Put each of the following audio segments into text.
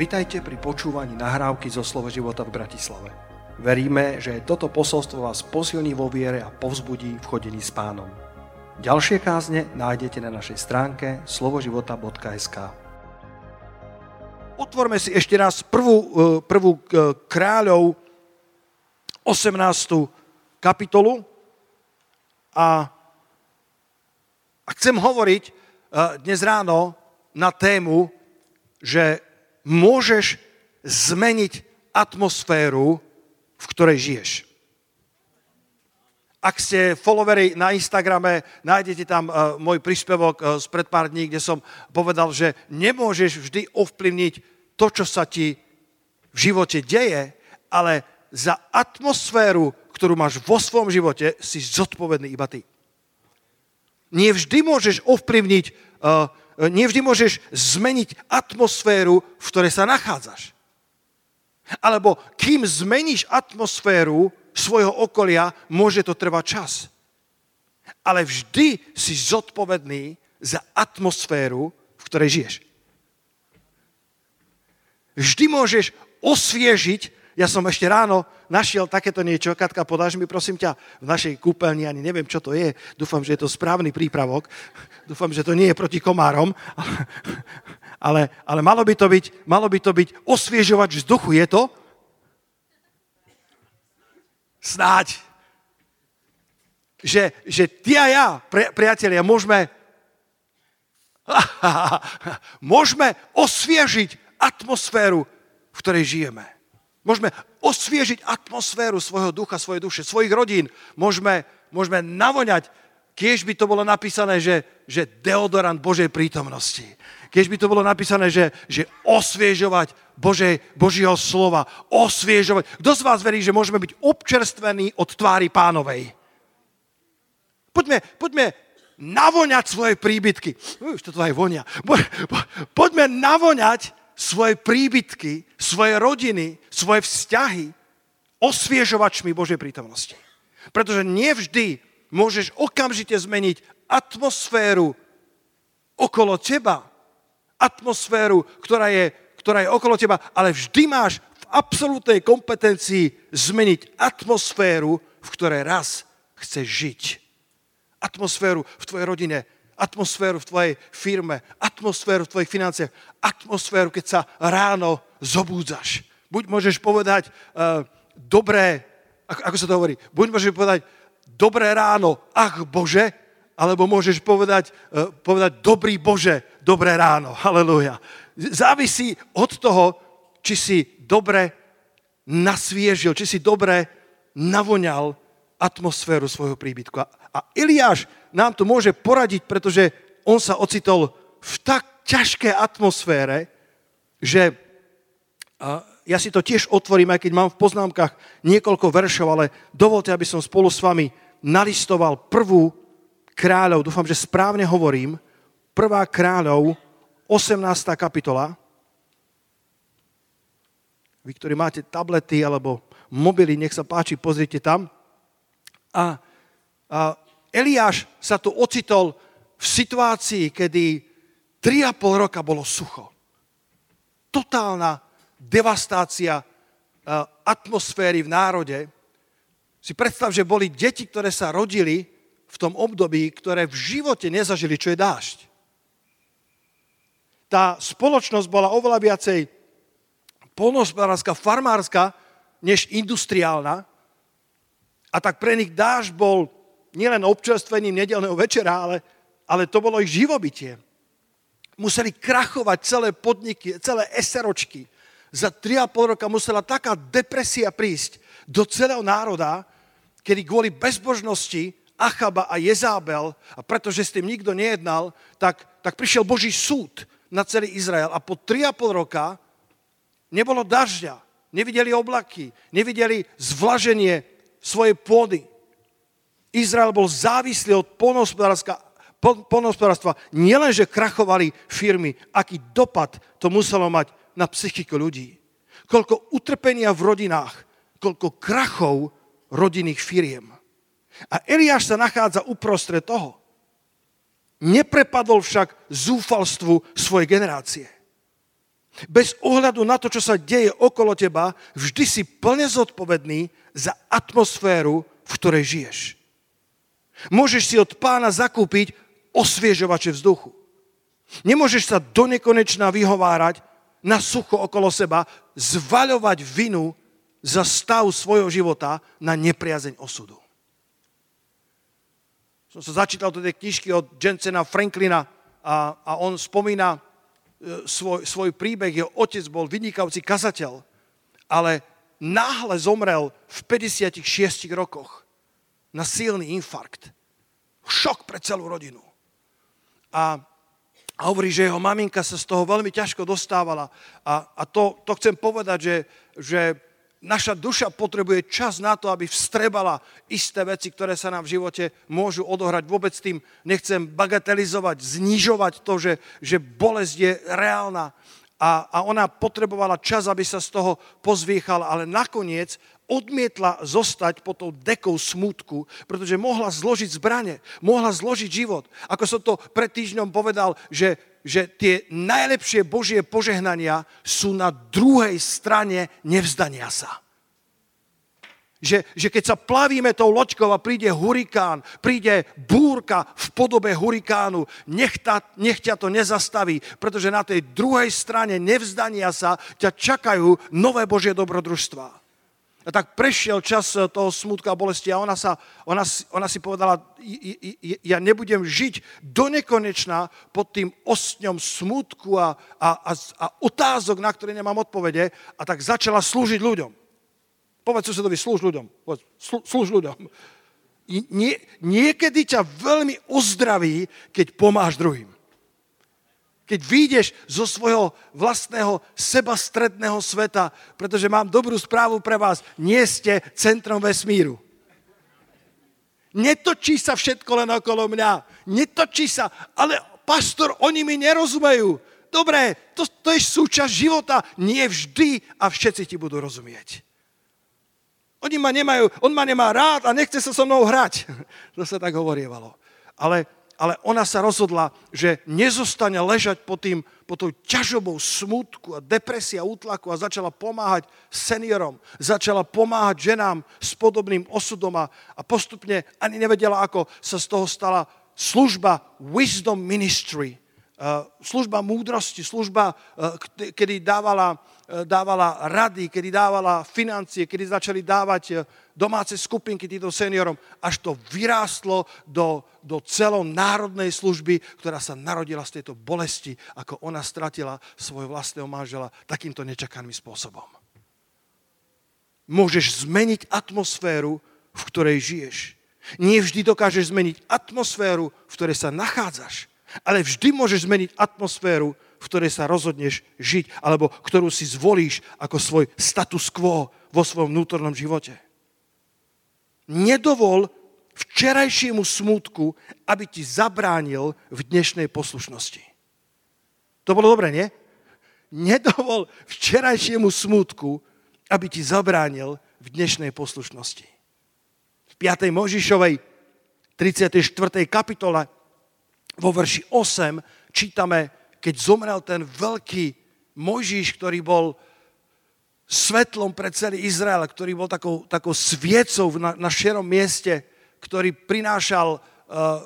Vitajte pri počúvaní nahrávky zo Slovo života v Bratislave. Veríme, že toto posolstvo vás posilní vo viere a povzbudí v chodení s pánom. Ďalšie kázne nájdete na našej stránke slovoživota.sk Otvorme si ešte raz prvú, e, prvú e, kráľov 18. kapitolu a, a chcem hovoriť e, dnes ráno na tému, že môžeš zmeniť atmosféru, v ktorej žiješ. Ak ste followeri na Instagrame, nájdete tam uh, môj príspevok uh, pred pár dní, kde som povedal, že nemôžeš vždy ovplyvniť to, čo sa ti v živote deje, ale za atmosféru, ktorú máš vo svojom živote, si zodpovedný iba ty. Nie vždy môžeš ovplyvniť uh, nevždy môžeš zmeniť atmosféru, v ktorej sa nachádzaš. Alebo kým zmeníš atmosféru svojho okolia, môže to trvať čas. Ale vždy si zodpovedný za atmosféru, v ktorej žiješ. Vždy môžeš osviežiť ja som ešte ráno našiel takéto niečo. Katka, podáš mi prosím ťa v našej kúpeľni, ani neviem, čo to je. Dúfam, že je to správny prípravok. Dúfam, že to nie je proti komárom. Ale, ale malo, by to byť, malo by to byť osviežovač vzduchu. Je to? Snáď. Že, že ty a ja, pri, priatelia, môžeme môžeme osviežiť atmosféru, v ktorej žijeme. Môžeme osviežiť atmosféru svojho ducha, svojej duše, svojich rodín. Môžeme, môžeme navoňať, keď by to bolo napísané, že, že deodorant Božej prítomnosti. Keď by to bolo napísané, že, že osviežovať Božej, Božieho slova, osviežovať. Kto z vás verí, že môžeme byť občerstvení od tvári pánovej? Poďme, poďme navoňať svoje príbytky. Už to aj vonia. Poďme navoňať svoje príbytky, svoje rodiny, svoje vzťahy osviežovačmi Božej prítomnosti. Pretože nevždy môžeš okamžite zmeniť atmosféru okolo teba, atmosféru, ktorá je, ktorá je okolo teba, ale vždy máš v absolútnej kompetencii zmeniť atmosféru, v ktorej raz chceš žiť. Atmosféru v tvojej rodine, atmosféru v tvojej firme, atmosféru v tvojich financiách, atmosféru, keď sa ráno zobúdzaš. Buď môžeš povedať uh, dobré, ako, ako sa to hovorí, buď môžeš povedať dobré ráno, ach Bože, alebo môžeš povedať, uh, povedať dobrý Bože, dobré ráno. Halleluja. Závisí od toho, či si dobre nasviežil, či si dobre navoňal atmosféru svojho príbytku. A Eliáš nám to môže poradiť, pretože on sa ocitol v tak ťažké atmosfére, že ja si to tiež otvorím, aj keď mám v poznámkach niekoľko veršov, ale dovolte, aby som spolu s vami nalistoval prvú kráľov, dúfam, že správne hovorím, prvá kráľov, 18. kapitola. Vy, ktorí máte tablety alebo mobily, nech sa páči, pozrite tam. A, a Eliáš sa tu ocitol v situácii, kedy 3,5 roka bolo sucho. Totálna devastácia atmosféry v národe. Si predstav, že boli deti, ktoré sa rodili v tom období, ktoré v živote nezažili, čo je dážď. Tá spoločnosť bola oveľa viacej polnospodárska, farmárska, než industriálna. A tak pre nich dáž bol nielen občerstvením nedelného večera, ale, ale to bolo ich živobytie. Museli krachovať celé podniky, celé eseročky. Za 3,5 roka musela taká depresia prísť do celého národa, kedy kvôli bezbožnosti Achaba a Jezábel, a pretože s tým nikto nejednal, tak, tak prišiel Boží súd na celý Izrael. A po 3,5 roka nebolo dažďa, nevideli oblaky, nevideli zvlaženie svojej pôdy. Izrael bol závislý od polnohospodárstva. Nielenže krachovali firmy, aký dopad to muselo mať na psychiku ľudí. Koľko utrpenia v rodinách, koľko krachov rodinných firiem. A Eliáš sa nachádza uprostred toho. Neprepadol však zúfalstvu svojej generácie. Bez ohľadu na to, čo sa deje okolo teba, vždy si plne zodpovedný za atmosféru, v ktorej žiješ. Môžeš si od pána zakúpiť osviežovače vzduchu. Nemôžeš sa do nekonečna vyhovárať na sucho okolo seba, zvaľovať vinu za stav svojho života na nepriazeň osudu. Som sa začítal do tej knižky od Jensena Franklina a, a on spomína svoj, svoj príbeh, jeho otec bol vynikajúci kazateľ, ale náhle zomrel v 56 rokoch na silný infarkt. Šok pre celú rodinu. A, a hovorí, že jeho maminka sa z toho veľmi ťažko dostávala. A, a to, to chcem povedať, že, že naša duša potrebuje čas na to, aby vstrebala isté veci, ktoré sa nám v živote môžu odohrať. Vôbec tým nechcem bagatelizovať, znižovať to, že, že bolesť je reálna. A, a ona potrebovala čas, aby sa z toho pozviechala, ale nakoniec odmietla zostať pod tou dekou smutku, pretože mohla zložiť zbranie, mohla zložiť život. Ako som to pred týždňom povedal, že že tie najlepšie Božie požehnania sú na druhej strane nevzdania sa. Že, že keď sa plavíme tou loďkou a príde hurikán, príde búrka v podobe hurikánu, nech, ta, nech ťa to nezastaví, pretože na tej druhej strane nevzdania sa ťa čakajú nové Božie dobrodružstvá. Tak prešiel čas eh, toho smutku a bolesti a ona, sa, ona, ona si povedala, ja nebudem žiť do nekonečna pod tým ostňom smutku a, a, a, a otázok, na ktoré nemám odpovede a tak začala slúžiť ľuďom. Povedz susedovi, slúž ľuďom. Povedz, slúž ľuďom. Nie, niekedy ťa veľmi ozdraví, keď pomáš druhým keď vyjdeš zo svojho vlastného sebastredného sveta, pretože mám dobrú správu pre vás, nie ste centrom vesmíru. Netočí sa všetko len okolo mňa. Netočí sa, ale pastor, oni mi nerozumejú. Dobre, to, to je súčasť života. Nie vždy a všetci ti budú rozumieť. Oni ma nemajú, on ma nemá rád a nechce sa so mnou hrať. To sa tak hovorievalo. Ale ale ona sa rozhodla, že nezostane ležať pod, tým, pod tou ťažobou smutku a depresia, útlaku a začala pomáhať seniorom, začala pomáhať ženám s podobným osudom a, a postupne ani nevedela, ako sa z toho stala služba Wisdom Ministry, služba múdrosti, služba, uh, kedy dávala, uh, dávala rady, kedy dávala financie, kedy začali dávať domáce skupinky týmto seniorom, až to vyrástlo do, do celonárodnej služby, ktorá sa narodila z tejto bolesti, ako ona stratila svojho vlastného manžela takýmto nečakaným spôsobom. Môžeš zmeniť atmosféru, v ktorej žiješ. Nie vždy dokážeš zmeniť atmosféru, v ktorej sa nachádzaš, ale vždy môžeš zmeniť atmosféru, v ktorej sa rozhodneš žiť, alebo ktorú si zvolíš ako svoj status quo vo svojom vnútornom živote nedovol včerajšiemu smutku, aby ti zabránil v dnešnej poslušnosti. To bolo dobre, nie? Nedovol včerajšiemu smutku, aby ti zabránil v dnešnej poslušnosti. V 5. Možišovej 34. kapitole vo verši 8 čítame, keď zomrel ten veľký Mojžiš, ktorý bol svetlom pre celý Izrael, ktorý bol takou, takou sviecou na, na šerom mieste, ktorý prinášal uh,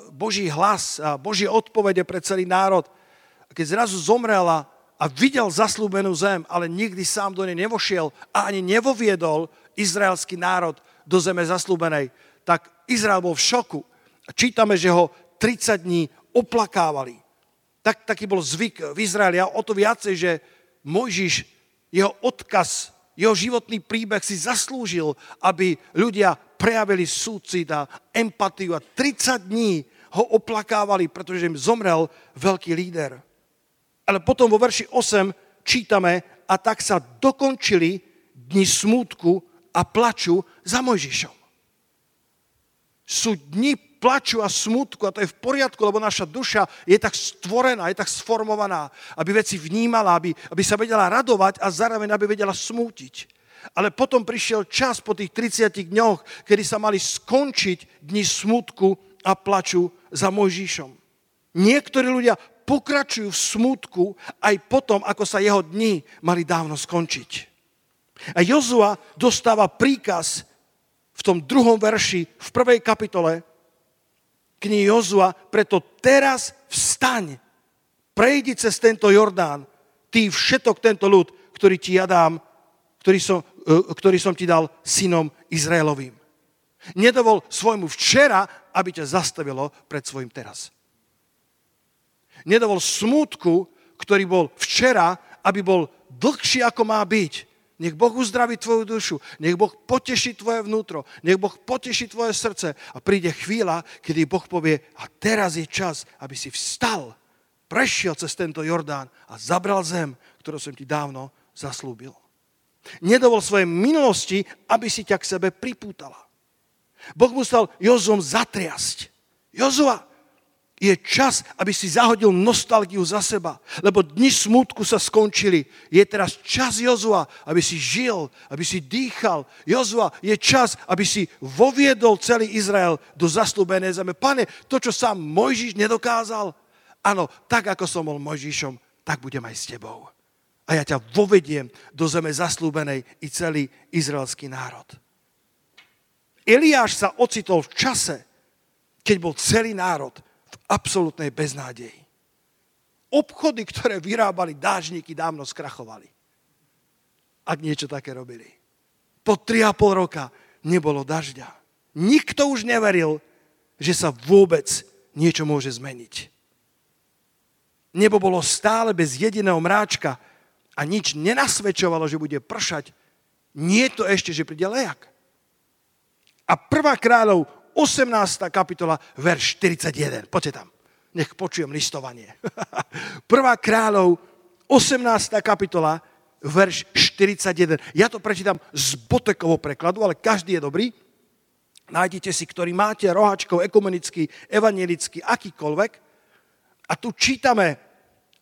Boží hlas a Božie odpovede pre celý národ. A keď zrazu zomrela a videl zaslúbenú zem, ale nikdy sám do nej nevošiel a ani nevoviedol izraelský národ do zeme zaslúbenej, tak Izrael bol v šoku. Čítame, že ho 30 dní oplakávali. Tak, taký bol zvyk v Izraeli. A o to viacej, že Mojžiš, jeho odkaz jeho životný príbeh si zaslúžil, aby ľudia prejavili súcit a empatiu a 30 dní ho oplakávali, pretože im zomrel veľký líder. Ale potom vo verši 8 čítame, a tak sa dokončili dni smútku a plaču za Mojžišom. Sú dni plaču a smutku a to je v poriadku, lebo naša duša je tak stvorená, je tak sformovaná, aby veci vnímala, aby, aby sa vedela radovať a zároveň aby vedela smútiť. Ale potom prišiel čas po tých 30 dňoch, kedy sa mali skončiť dni smutku a plaču za Mojžišom. Niektorí ľudia pokračujú v smutku aj potom, ako sa jeho dni mali dávno skončiť. A Jozua dostáva príkaz v tom druhom verši, v prvej kapitole knihy Jozua, preto teraz vstaň, prejdi cez tento Jordán, ty všetok tento ľud, ktorý ti ja dám, ktorý som, e, ktorý som ti dal synom Izraelovým. Nedovol svojmu včera, aby ťa zastavilo pred svojim teraz. Nedovol smútku, ktorý bol včera, aby bol dlhší, ako má byť. Nech Boh uzdraví tvoju dušu, nech Boh poteší tvoje vnútro, nech Boh poteší tvoje srdce a príde chvíľa, kedy Boh povie, a teraz je čas, aby si vstal, prešiel cez tento Jordán a zabral zem, ktorú som ti dávno zaslúbil. Nedovol svojej minulosti, aby si ťa k sebe pripútala. Boh musel Jozom zatriasť. Jozua, je čas, aby si zahodil nostalgiu za seba, lebo dni smutku sa skončili. Je teraz čas Jozua, aby si žil, aby si dýchal. Jozua, je čas, aby si voviedol celý Izrael do zaslúbenej zeme. Pane, to, čo sám Mojžiš nedokázal, áno, tak ako som bol Mojžišom, tak budem aj s tebou. A ja ťa vovediem do zeme zaslúbenej i celý izraelský národ. Eliáš sa ocitol v čase, keď bol celý národ absolútnej beznádeji. Obchody, ktoré vyrábali dážniky, dávno skrachovali. Ak niečo také robili. Po 3,5 roka nebolo dažďa. Nikto už neveril, že sa vôbec niečo môže zmeniť. Nebo bolo stále bez jediného mráčka a nič nenasvedčovalo, že bude pršať. Nie to ešte, že príde lejak. A prvá kráľov 18. kapitola, verš 41. Poďte tam. Nech počujem listovanie. Prvá kráľov, 18. kapitola, verš 41. Ja to prečítam z Botekovo prekladu, ale každý je dobrý. Nájdete si, ktorý máte rohačkov, ekumenický, evangelický, akýkoľvek. A tu čítame,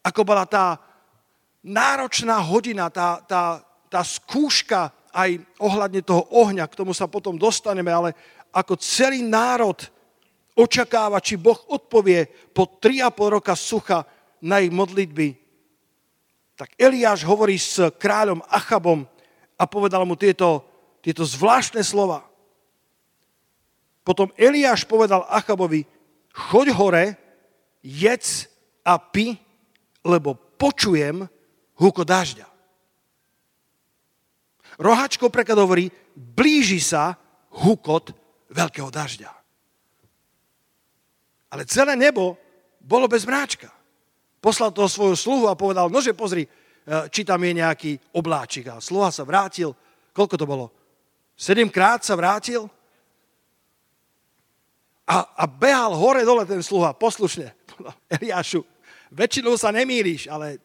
ako bola tá náročná hodina, tá, tá, tá skúška aj ohľadne toho ohňa, k tomu sa potom dostaneme, ale ako celý národ očakáva, či Boh odpovie po 3,5 roka sucha na ich modlitby, tak Eliáš hovorí s kráľom Achabom a povedal mu tieto, tieto zvláštne slova. Potom Eliáš povedal Achabovi, choď hore, jedz a pi, lebo počujem húko dažďa. Rohačko preklad hovorí, blíži sa hukot veľkého dažďa. Ale celé nebo bolo bez mráčka. Poslal toho svojho sluhu a povedal, nože pozri, e, či tam je nejaký obláčik. A sluha sa vrátil. Koľko to bolo? Sedemkrát sa vrátil. A, a behal hore-dole ten sluha, poslušne. Eliášu, väčšinou sa nemýliš, ale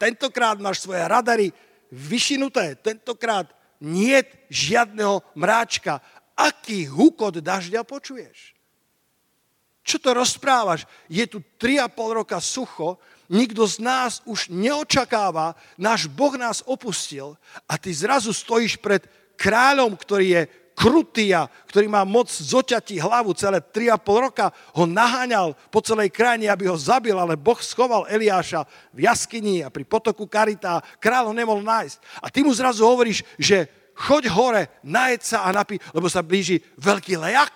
tentokrát máš svoje radary vyšinuté. Tentokrát nie žiadneho mráčka aký hukot dažďa počuješ? Čo to rozprávaš? Je tu 3,5 roka sucho, nikto z nás už neočakáva, náš Boh nás opustil a ty zrazu stojíš pred kráľom, ktorý je krutý a ktorý má moc zoťati hlavu celé 3,5 roka, ho naháňal po celej krajine, aby ho zabil, ale Boh schoval Eliáša v jaskyni a pri potoku Karita. Kráľ ho nemohol nájsť. A ty mu zrazu hovoríš, že choď hore, najed sa a napí, lebo sa blíži veľký lejak.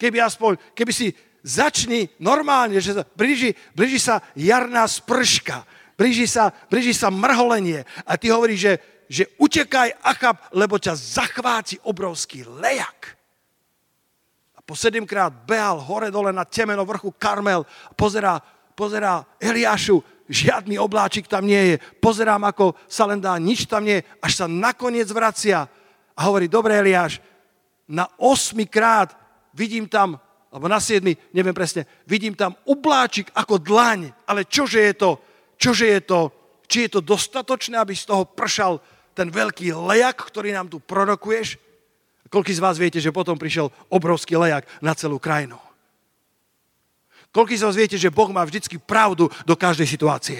Keby aspoň, keby si začni normálne, že sa blíži, blíži sa jarná sprška, blíži sa, blíži sa mrholenie a ty hovoríš, že, že utekaj Achab, lebo ťa zachváci obrovský lejak. A po sedemkrát behal hore dole na temeno vrchu Karmel, pozerá, pozerá Eliášu, žiadny obláčik tam nie je. Pozerám, ako sa len dá, nič tam nie je, až sa nakoniec vracia a hovorí, dobre Eliáš, na 8 krát vidím tam, alebo na 7, neviem presne, vidím tam obláčik ako dlaň, ale čože je to, čože je to, či je to dostatočné, aby z toho pršal ten veľký lejak, ktorý nám tu prorokuješ? Koľký z vás viete, že potom prišiel obrovský lejak na celú krajinu? Koľký z vás viete, že Boh má vždycky pravdu do každej situácie?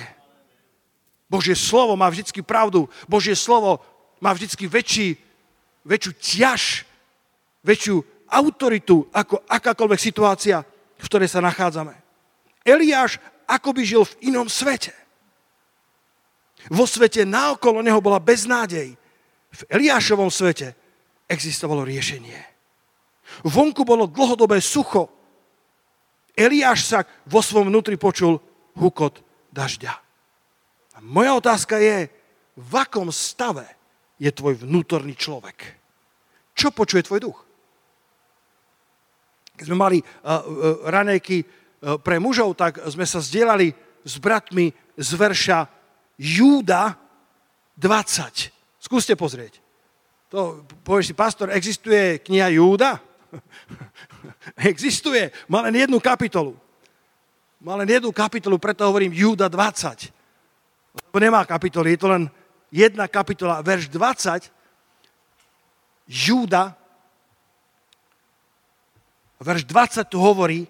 Božie slovo má vždycky pravdu. Božie slovo má vždycky väčší, väčšiu ťaž, väčšiu autoritu ako akákoľvek situácia, v ktorej sa nachádzame. Eliáš akoby žil v inom svete. Vo svete naokolo neho bola beznádej. V Eliášovom svete existovalo riešenie. Vonku bolo dlhodobé sucho. Eliáš sa vo svojom vnútri počul hukot dažďa. A moja otázka je, v akom stave je tvoj vnútorný človek? Čo počuje tvoj duch? Keď sme mali uh, uh, ranejky uh, pre mužov, tak sme sa zdieľali s bratmi z verša Júda 20. Skúste pozrieť. To, povieš si, pastor, existuje kniha Júda? existuje. Má len jednu kapitolu. Má len jednu kapitolu, preto hovorím Júda 20. Lebo nemá kapitoly, je to len jedna kapitola, verš 20. Júda, verš 20 tu hovorí,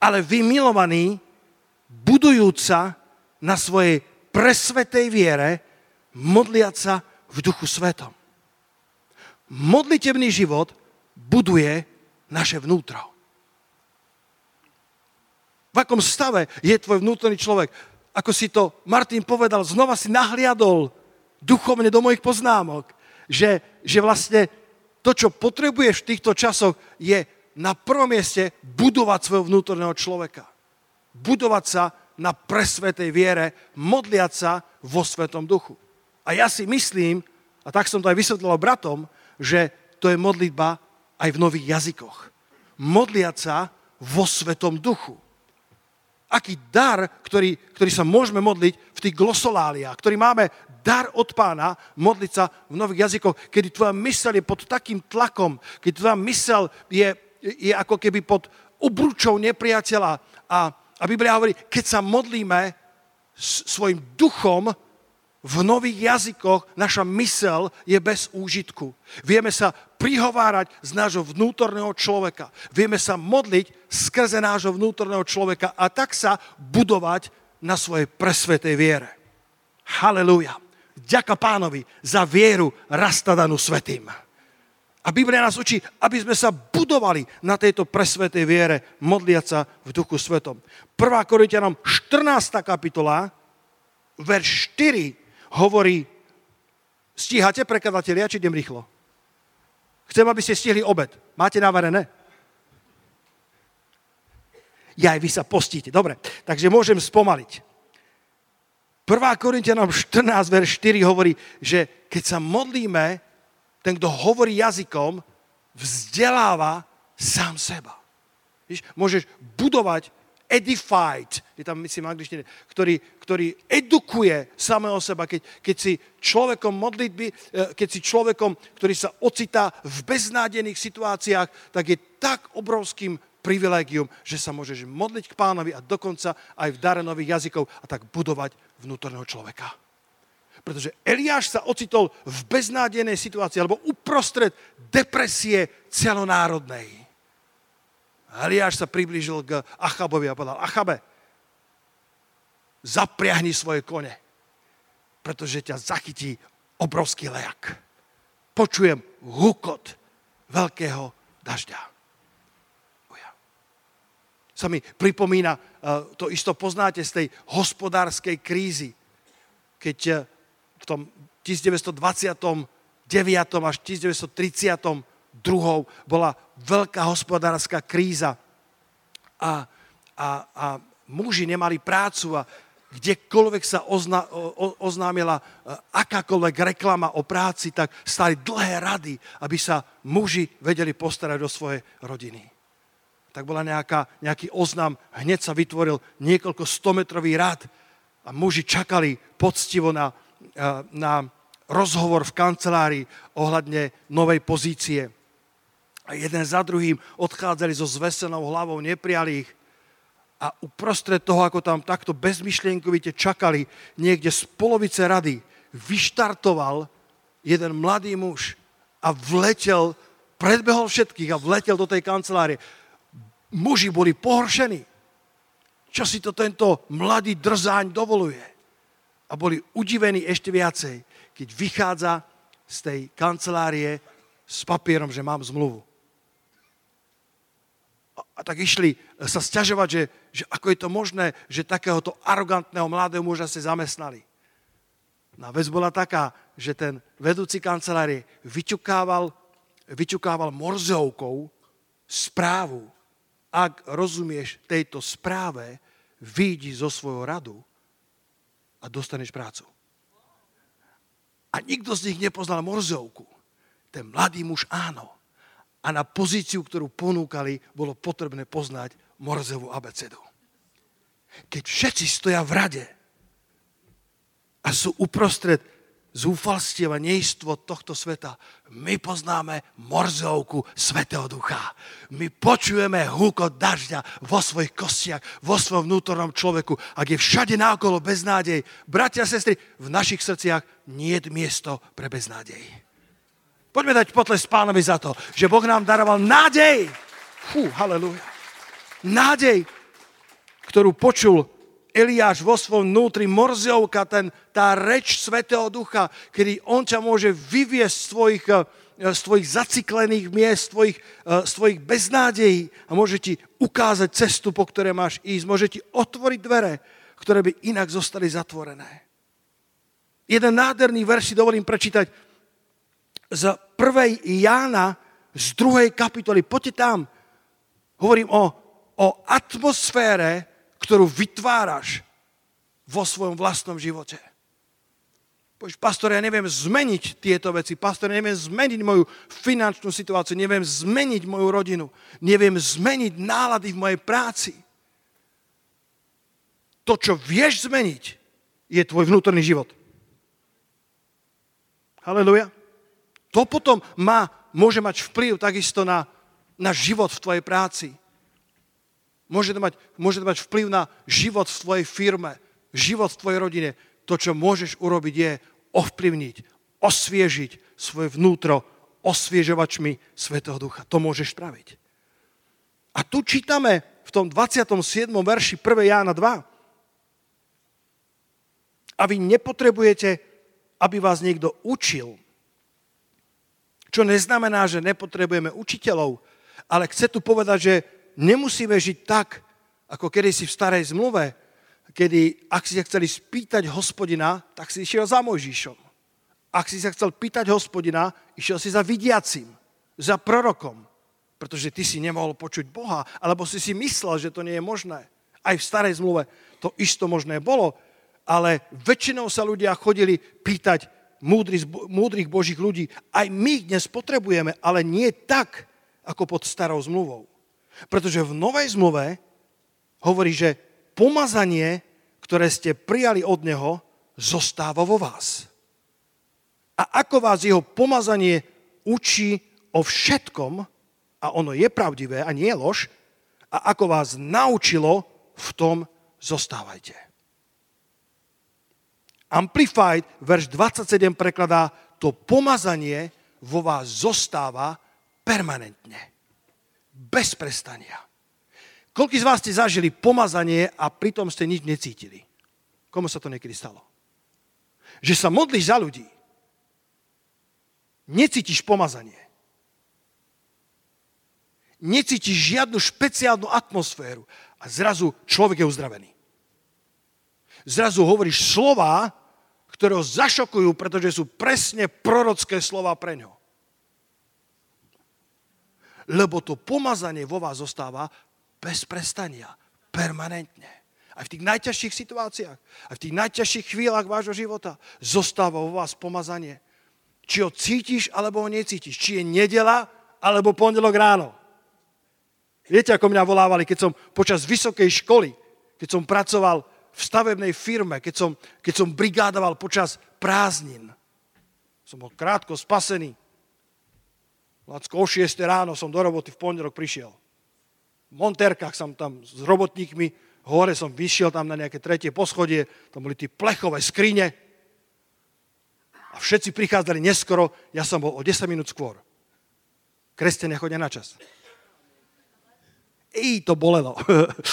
ale vy milovaní, budujúca na svojej presvetej viere, modliať sa v duchu svetom. Modlitevný život buduje naše vnútro. V akom stave je tvoj vnútorný človek? Ako si to Martin povedal, znova si nahliadol duchovne do mojich poznámok, že, že vlastne to, čo potrebuješ v týchto časoch, je na prvom mieste budovať svojho vnútorného človeka. Budovať sa na presvetej viere, modliať sa vo Svetom duchu. A ja si myslím, a tak som to aj vysvetlil bratom, že to je modlitba aj v nových jazykoch. Modliať sa vo Svetom duchu. Aký dar, ktorý, ktorý sa môžeme modliť v tých glosoláliách, ktorý máme dar od pána, modliť sa v nových jazykoch, kedy tvoja mysel je pod takým tlakom, keď tvoja mysel je, je ako keby pod obručou nepriateľa a a Biblia hovorí, keď sa modlíme svojim duchom v nových jazykoch, naša mysel je bez úžitku. Vieme sa prihovárať z nášho vnútorného človeka. Vieme sa modliť skrze nášho vnútorného človeka a tak sa budovať na svojej presvetej viere. Halelúja. Ďaká pánovi za vieru rastadanú svetým. A Biblia nás učí, aby sme sa budovali na tejto presvetej viere, modliať sa v duchu svetom. 1. Korintianom 14. kapitola, verš 4 hovorí, stíhate prekladatelia, či idem rýchlo? Chcem, aby ste stihli obed. Máte navarené? Ja aj vy sa postíte. Dobre, takže môžem spomaliť. 1. Korintianom 14, verš 4 hovorí, že keď sa modlíme, ten, kto hovorí jazykom, vzdeláva sám seba. Víš, môžeš budovať edified, je tam myslím angličtine, ktorý, ktorý edukuje samého seba, keď, keď si človekom modlitby, eh, keď si človekom, ktorý sa ocitá v beznádených situáciách, tak je tak obrovským privilegium, že sa môžeš modliť k pánovi a dokonca aj v dare nových jazykov a tak budovať vnútorného človeka. Pretože Eliáš sa ocitol v beznádejnej situácii, alebo uprostred depresie celonárodnej. Eliáš sa priblížil k Achabovi a povedal, Achabe, zapriahni svoje kone, pretože ťa zachytí obrovský lejak. Počujem hukot veľkého dažďa. Sa mi pripomína, eh, to isto poznáte z tej hospodárskej krízy, keď eh, v tom 1929. až 1932. bola veľká hospodárska kríza a, a, a muži nemali prácu a kdekoľvek sa ozna, o, oznámila e, akákoľvek reklama o práci, tak stali dlhé rady, aby sa muži vedeli postarať o svoje rodiny. Tak bola nejaká, nejaký oznam, hneď sa vytvoril niekoľko stometrový rad a muži čakali poctivo na, na rozhovor v kancelárii ohľadne novej pozície. A jeden za druhým odchádzali so zvesenou hlavou, neprijali ich. A uprostred toho, ako tam takto bezmyšlienkovite čakali, niekde z polovice rady vyštartoval jeden mladý muž a vletel, predbehol všetkých a vletel do tej kancelárie. Muži boli pohoršení. Čo si to tento mladý drzáň dovoluje? a boli udivení ešte viacej, keď vychádza z tej kancelárie s papierom, že mám zmluvu. A tak išli sa stiažovať, že, že ako je to možné, že takéhoto arogantného mladého muža si zamestnali. No a vec bola taká, že ten vedúci kancelárie vyťukával, vyťukával morzovkou správu. Ak rozumieš tejto správe, vyjdi zo svojho radu a dostaneš prácu. A nikto z nich nepoznal morzovku. Ten mladý muž áno a na pozíciu, ktorú ponúkali, bolo potrebné poznať Morzovú abecedu. Keď všetci stoja v rade a sú uprostred zúfalstiev a neistvo tohto sveta, my poznáme morzovku Svetého Ducha. My počujeme húkot dažďa vo svojich kostiach, vo svojom vnútornom človeku. Ak je všade náokolo beznádej, bratia a sestry, v našich srdciach nie je miesto pre beznádej. Poďme dať potles pánovi za to, že Boh nám daroval nádej. Fú, halleluja. Nádej, ktorú počul Eliáš vo svojom vnútri, morzovka, ten, tá reč Svetého Ducha, kedy on ťa môže vyviesť z tvojich, eh, z tvojich zaciklených miest, z tvojich, eh, z tvojich beznádejí a môže ti ukázať cestu, po ktoré máš ísť. Môže ti otvoriť dvere, ktoré by inak zostali zatvorené. Jeden nádherný verš si dovolím prečítať z 1. Jána z 2. kapitoly. Poďte tam. Hovorím o, o atmosfére, ktorú vytváraš vo svojom vlastnom živote. Poď, pastor, ja neviem zmeniť tieto veci. Pastor, ja neviem zmeniť moju finančnú situáciu. Neviem zmeniť moju rodinu. Neviem zmeniť nálady v mojej práci. To, čo vieš zmeniť, je tvoj vnútorný život. Halleluja. To potom má, môže mať vplyv takisto na, na život v tvojej práci. Môže to, mať, môže to mať vplyv na život v tvojej firme, život v tvojej rodine. To, čo môžeš urobiť, je ovplyvniť, osviežiť svoje vnútro osviežovačmi Svetého Ducha. To môžeš spraviť. A tu čítame v tom 27. verši 1. Jána 2. A vy nepotrebujete, aby vás niekto učil, čo neznamená, že nepotrebujeme učiteľov, ale chce tu povedať, že nemusíme žiť tak, ako kedysi v starej zmluve, kedy ak si sa chceli spýtať hospodina, tak si išiel za Mojžišom. Ak si sa chcel pýtať hospodina, išiel si za vidiacim, za prorokom, pretože ty si nemohol počuť Boha, alebo si si myslel, že to nie je možné. Aj v starej zmluve to isto možné bolo, ale väčšinou sa ľudia chodili pýtať múdrych, múdrych božích ľudí. Aj my ich dnes potrebujeme, ale nie tak, ako pod starou zmluvou. Pretože v novej zmluve hovorí, že pomazanie, ktoré ste prijali od Neho, zostáva vo vás. A ako vás jeho pomazanie učí o všetkom, a ono je pravdivé a nie je lož, a ako vás naučilo, v tom zostávajte. Amplified, verš 27 prekladá, to pomazanie vo vás zostáva permanentne. Bez prestania. Koľko z vás ste zažili pomazanie a pritom ste nič necítili? Komu sa to niekedy stalo? Že sa modlíš za ľudí. Necítiš pomazanie. Necítiš žiadnu špeciálnu atmosféru a zrazu človek je uzdravený. Zrazu hovoríš slova, ktoré ho zašokujú, pretože sú presne prorocké slova pre ňo. Lebo to pomazanie vo vás zostáva bez prestania, permanentne. Aj v tých najťažších situáciách, aj v tých najťažších chvíľach vášho života zostáva vo vás pomazanie. Či ho cítiš, alebo ho necítiš. Či je nedela, alebo pondelok ráno. Viete, ako mňa volávali, keď som počas vysokej školy, keď som pracoval v stavebnej firme, keď som, keď som brigádoval počas prázdnin. Som bol krátko spasený. Lacko o 6 ráno som do roboty v pondelok prišiel. V Monterkách som tam s robotníkmi, hore som vyšiel tam na nejaké tretie poschodie, tam boli tie plechové skrine a všetci prichádzali neskoro, ja som bol o 10 minút skôr. Kresťania chodia na čas. I to bolelo.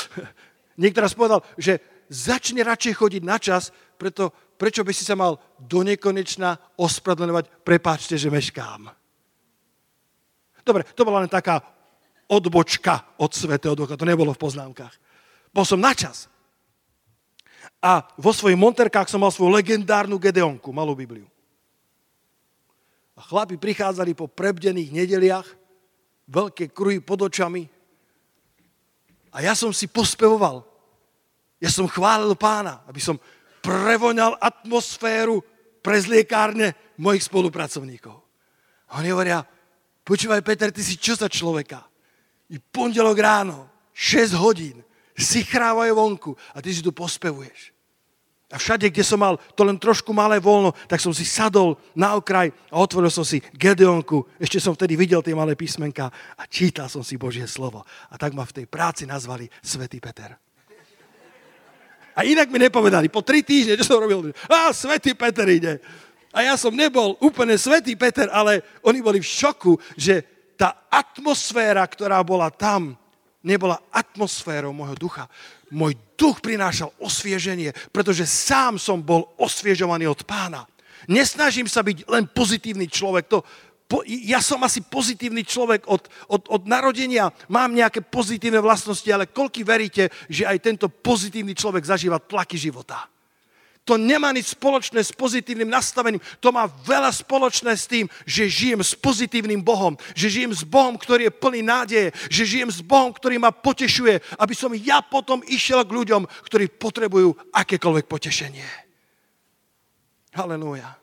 Niekto povedal, že začne radšej chodiť na čas, preto prečo by si sa mal do nekonečna ospravedlňovať, prepáčte, že meškám. Dobre, to bola len taká odbočka od Svetého Ducha. To nebolo v poznámkach. Bol som na čas. A vo svojich monterkách som mal svoju legendárnu Gedeonku, malú Bibliu. A chlapi prichádzali po prebdených nedeliach, veľké kruhy pod očami. A ja som si pospevoval. Ja som chválil pána, aby som prevoňal atmosféru prezliekárne mojich spolupracovníkov. A oni hovoria, počúvaj Peter, ty si čo za človeka? I pondelok ráno, 6 hodín, si chrávajú vonku a ty si tu pospevuješ. A všade, kde som mal to len trošku malé voľno, tak som si sadol na okraj a otvoril som si Gedeonku. Ešte som vtedy videl tie malé písmenka a čítal som si Božie slovo. A tak ma v tej práci nazvali Svetý Peter. A inak mi nepovedali, po tri týždne, čo som robil, a Svetý Peter ide. A ja som nebol úplne Svetý Peter, ale oni boli v šoku, že tá atmosféra, ktorá bola tam, nebola atmosférou môjho ducha môj duch prinášal osvieženie, pretože sám som bol osviežovaný od pána. Nesnažím sa byť len pozitívny človek. To, po, ja som asi pozitívny človek od, od, od narodenia, mám nejaké pozitívne vlastnosti, ale koľky veríte, že aj tento pozitívny človek zažíva tlaky života? To nemá nič spoločné s pozitívnym nastavením. To má veľa spoločné s tým, že žijem s pozitívnym Bohom. Že žijem s Bohom, ktorý je plný nádeje. Že žijem s Bohom, ktorý ma potešuje, aby som ja potom išiel k ľuďom, ktorí potrebujú akékoľvek potešenie. Halelúja.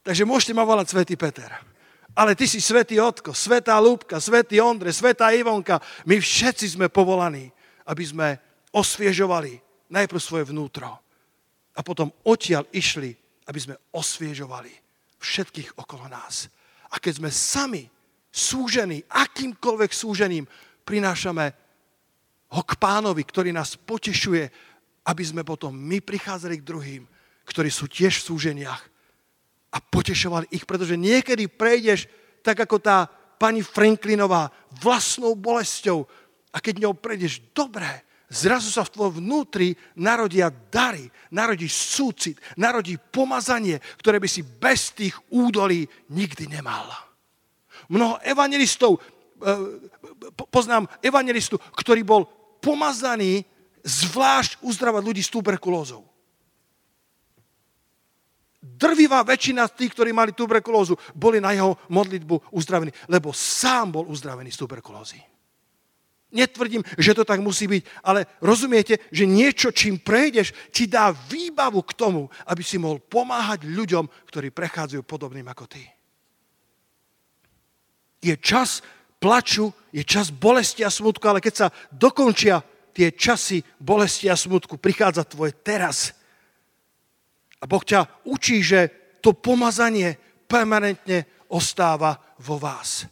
Takže môžete ma volať Svetý Peter. Ale ty si Svetý Otko, Svetá Lúbka, Svetý Ondre, Svetá Ivonka. My všetci sme povolaní, aby sme osviežovali najprv svoje vnútro a potom odtiaľ išli, aby sme osviežovali všetkých okolo nás. A keď sme sami súžení, akýmkoľvek súžením, prinášame ho k pánovi, ktorý nás potešuje, aby sme potom my prichádzali k druhým, ktorí sú tiež v súženiach a potešovali ich, pretože niekedy prejdeš tak ako tá pani Franklinová vlastnou bolesťou a keď ňou prejdeš dobre, zrazu sa v tvojom vnútri narodia dary, narodí súcit, narodí pomazanie, ktoré by si bez tých údolí nikdy nemal. Mnoho evangelistov, eh, poznám evangelistu, ktorý bol pomazaný zvlášť uzdravať ľudí s tuberkulózou. Drvivá väčšina z tých, ktorí mali tuberkulózu, boli na jeho modlitbu uzdravení, lebo sám bol uzdravený z tuberkulózy. Netvrdím, že to tak musí byť, ale rozumiete, že niečo, čím prejdeš, ti dá výbavu k tomu, aby si mohol pomáhať ľuďom, ktorí prechádzajú podobným ako ty. Je čas plaču, je čas bolesti a smutku, ale keď sa dokončia tie časy bolesti a smutku, prichádza tvoje teraz. A Boh ťa učí, že to pomazanie permanentne ostáva vo vás.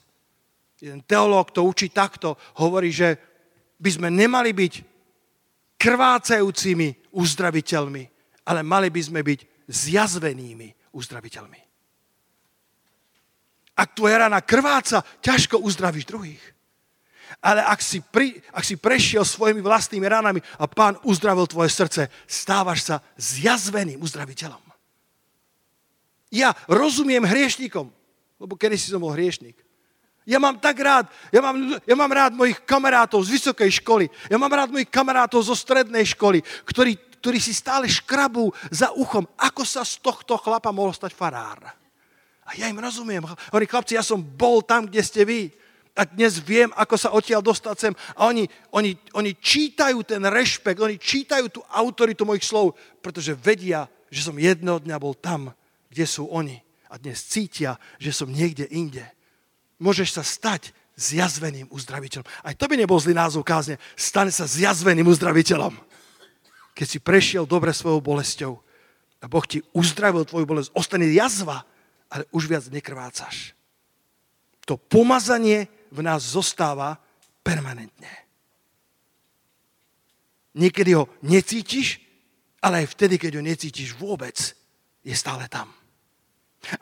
Jeden teológ to učí takto, hovorí, že by sme nemali byť krvácajúcimi uzdraviteľmi, ale mali by sme byť zjazvenými uzdraviteľmi. Ak tvoja rana krváca, ťažko uzdravíš druhých. Ale ak si, pri, ak si prešiel svojimi vlastnými ranami a pán uzdravil tvoje srdce, stávaš sa zjazveným uzdraviteľom. Ja rozumiem hriešnikom, lebo kedy si som bol hriešnik. Ja mám tak rád, ja mám, ja mám rád mojich kamarátov z vysokej školy, ja mám rád mojich kamarátov zo strednej školy, ktorí, ktorí si stále škrabú za uchom, ako sa z tohto chlapa mohol stať farár. A ja im rozumiem. Hovorí, chlapci, ja som bol tam, kde ste vy. A dnes viem, ako sa odtiaľ dostať sem. A oni, oni, oni čítajú ten rešpekt, oni čítajú tú autoritu mojich slov, pretože vedia, že som jedného dňa bol tam, kde sú oni. A dnes cítia, že som niekde inde môžeš sa stať zjazveným uzdraviteľom. Aj to by nebol zlý názov kázne. Stane sa zjazveným uzdraviteľom. Keď si prešiel dobre svojou bolesťou a Boh ti uzdravil tvoju bolesť, ostane jazva, ale už viac nekrvácaš. To pomazanie v nás zostáva permanentne. Niekedy ho necítiš, ale aj vtedy, keď ho necítiš vôbec, je stále tam.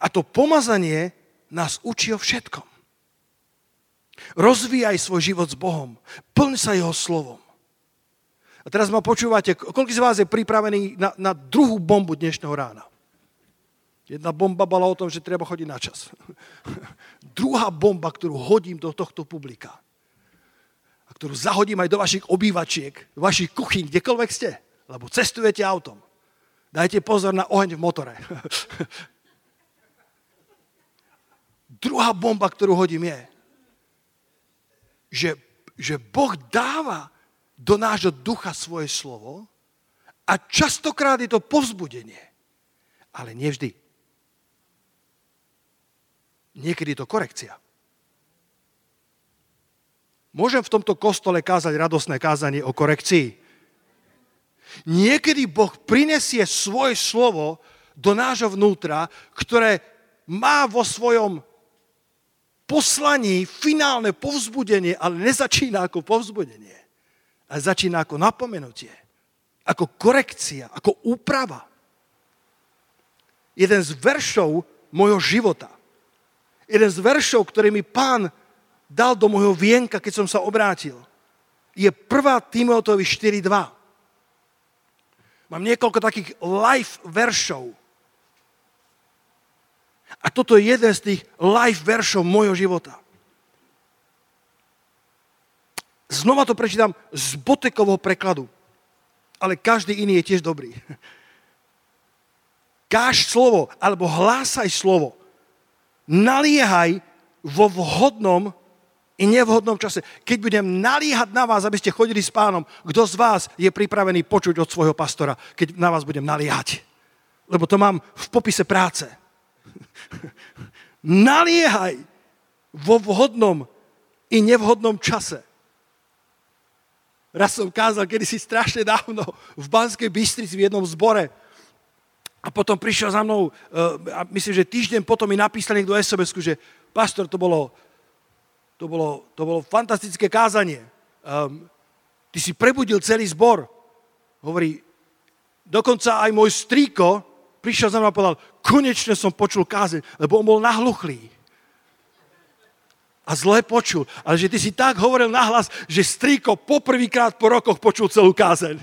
A to pomazanie nás učí o všetkom. Rozvíjaj svoj život s Bohom. Plň sa Jeho slovom. A teraz ma počúvate, koľko z vás je pripravený na, na druhú bombu dnešného rána? Jedna bomba bola o tom, že treba chodiť na čas. Druhá bomba, ktorú hodím do tohto publika. a ktorú zahodím aj do vašich obývačiek, do vašich kuchyň, kdekoľvek ste, lebo cestujete autom. Dajte pozor na oheň v motore. Druhá bomba, ktorú hodím je, že, že Boh dáva do nášho ducha svoje slovo a častokrát je to povzbudenie, ale nevždy. Niekedy je to korekcia. Môžem v tomto kostole kázať radosné kázanie o korekcii. Niekedy Boh prinesie svoje slovo do nášho vnútra, ktoré má vo svojom poslaní finálne povzbudenie, ale nezačína ako povzbudenie, ale začína ako napomenutie, ako korekcia, ako úprava. Jeden z veršov môjho života, jeden z veršov, ktorý mi pán dal do môjho vienka, keď som sa obrátil, je 1. Timoteovi 4.2. Mám niekoľko takých live veršov, a toto je jeden z tých life veršov môjho života. Znova to prečítam z Botekovho prekladu. Ale každý iný je tiež dobrý. Káž slovo, alebo hlásaj slovo. Naliehaj vo vhodnom i nevhodnom čase. Keď budem naliehať na vás, aby ste chodili s pánom, kto z vás je pripravený počuť od svojho pastora, keď na vás budem naliehať? Lebo to mám v popise práce. Naliehaj vo vhodnom i nevhodnom čase. Raz som kázal kedysi strašne dávno v Banskej Bystrici v jednom zbore a potom prišiel za mnou, eh, a myslím, že týždeň potom mi napísal niekto sms že pastor, to bolo, to bolo, to bolo fantastické kázanie. Um, ty si prebudil celý zbor. Hovorí, dokonca aj môj strýko prišiel za mnou a povedal, konečne som počul kázeň, lebo on bol nahluchlý. A zle počul. Ale že ty si tak hovoril nahlas, že strýko poprvýkrát po rokoch počul celú kázeň.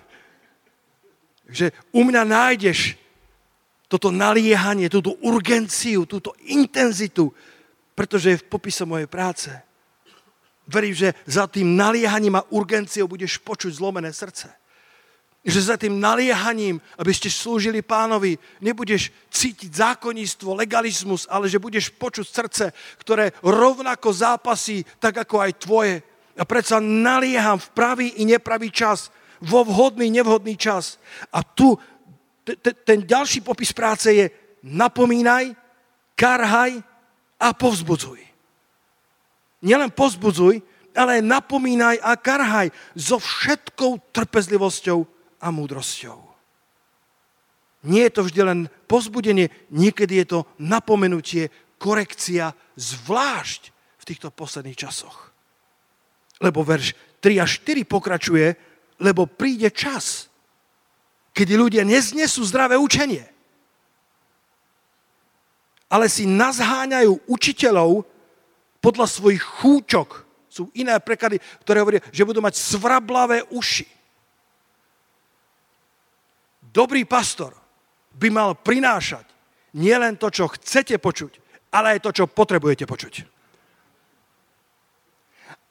Že u mňa nájdeš toto naliehanie, túto urgenciu, túto intenzitu, pretože je v popise mojej práce. Verím, že za tým naliehaním a urgenciou budeš počuť zlomené srdce že za tým naliehaním, aby ste slúžili pánovi, nebudeš cítiť zákonníctvo, legalizmus, ale že budeš počuť srdce, ktoré rovnako zápasí, tak ako aj tvoje. A predsa nalieham v pravý i nepravý čas, vo vhodný, nevhodný čas. A tu ten ďalší popis práce je napomínaj, karhaj a povzbudzuj. Nielen povzbudzuj, ale aj napomínaj a karhaj so všetkou trpezlivosťou a múdrosťou. Nie je to vždy len pozbudenie, niekedy je to napomenutie, korekcia, zvlášť v týchto posledných časoch. Lebo verš 3 a 4 pokračuje, lebo príde čas, kedy ľudia neznesú zdravé učenie, ale si nazháňajú učiteľov podľa svojich chúčok. Sú iné preklady, ktoré hovoria, že budú mať svrablavé uši dobrý pastor by mal prinášať nielen to, čo chcete počuť, ale aj to, čo potrebujete počuť.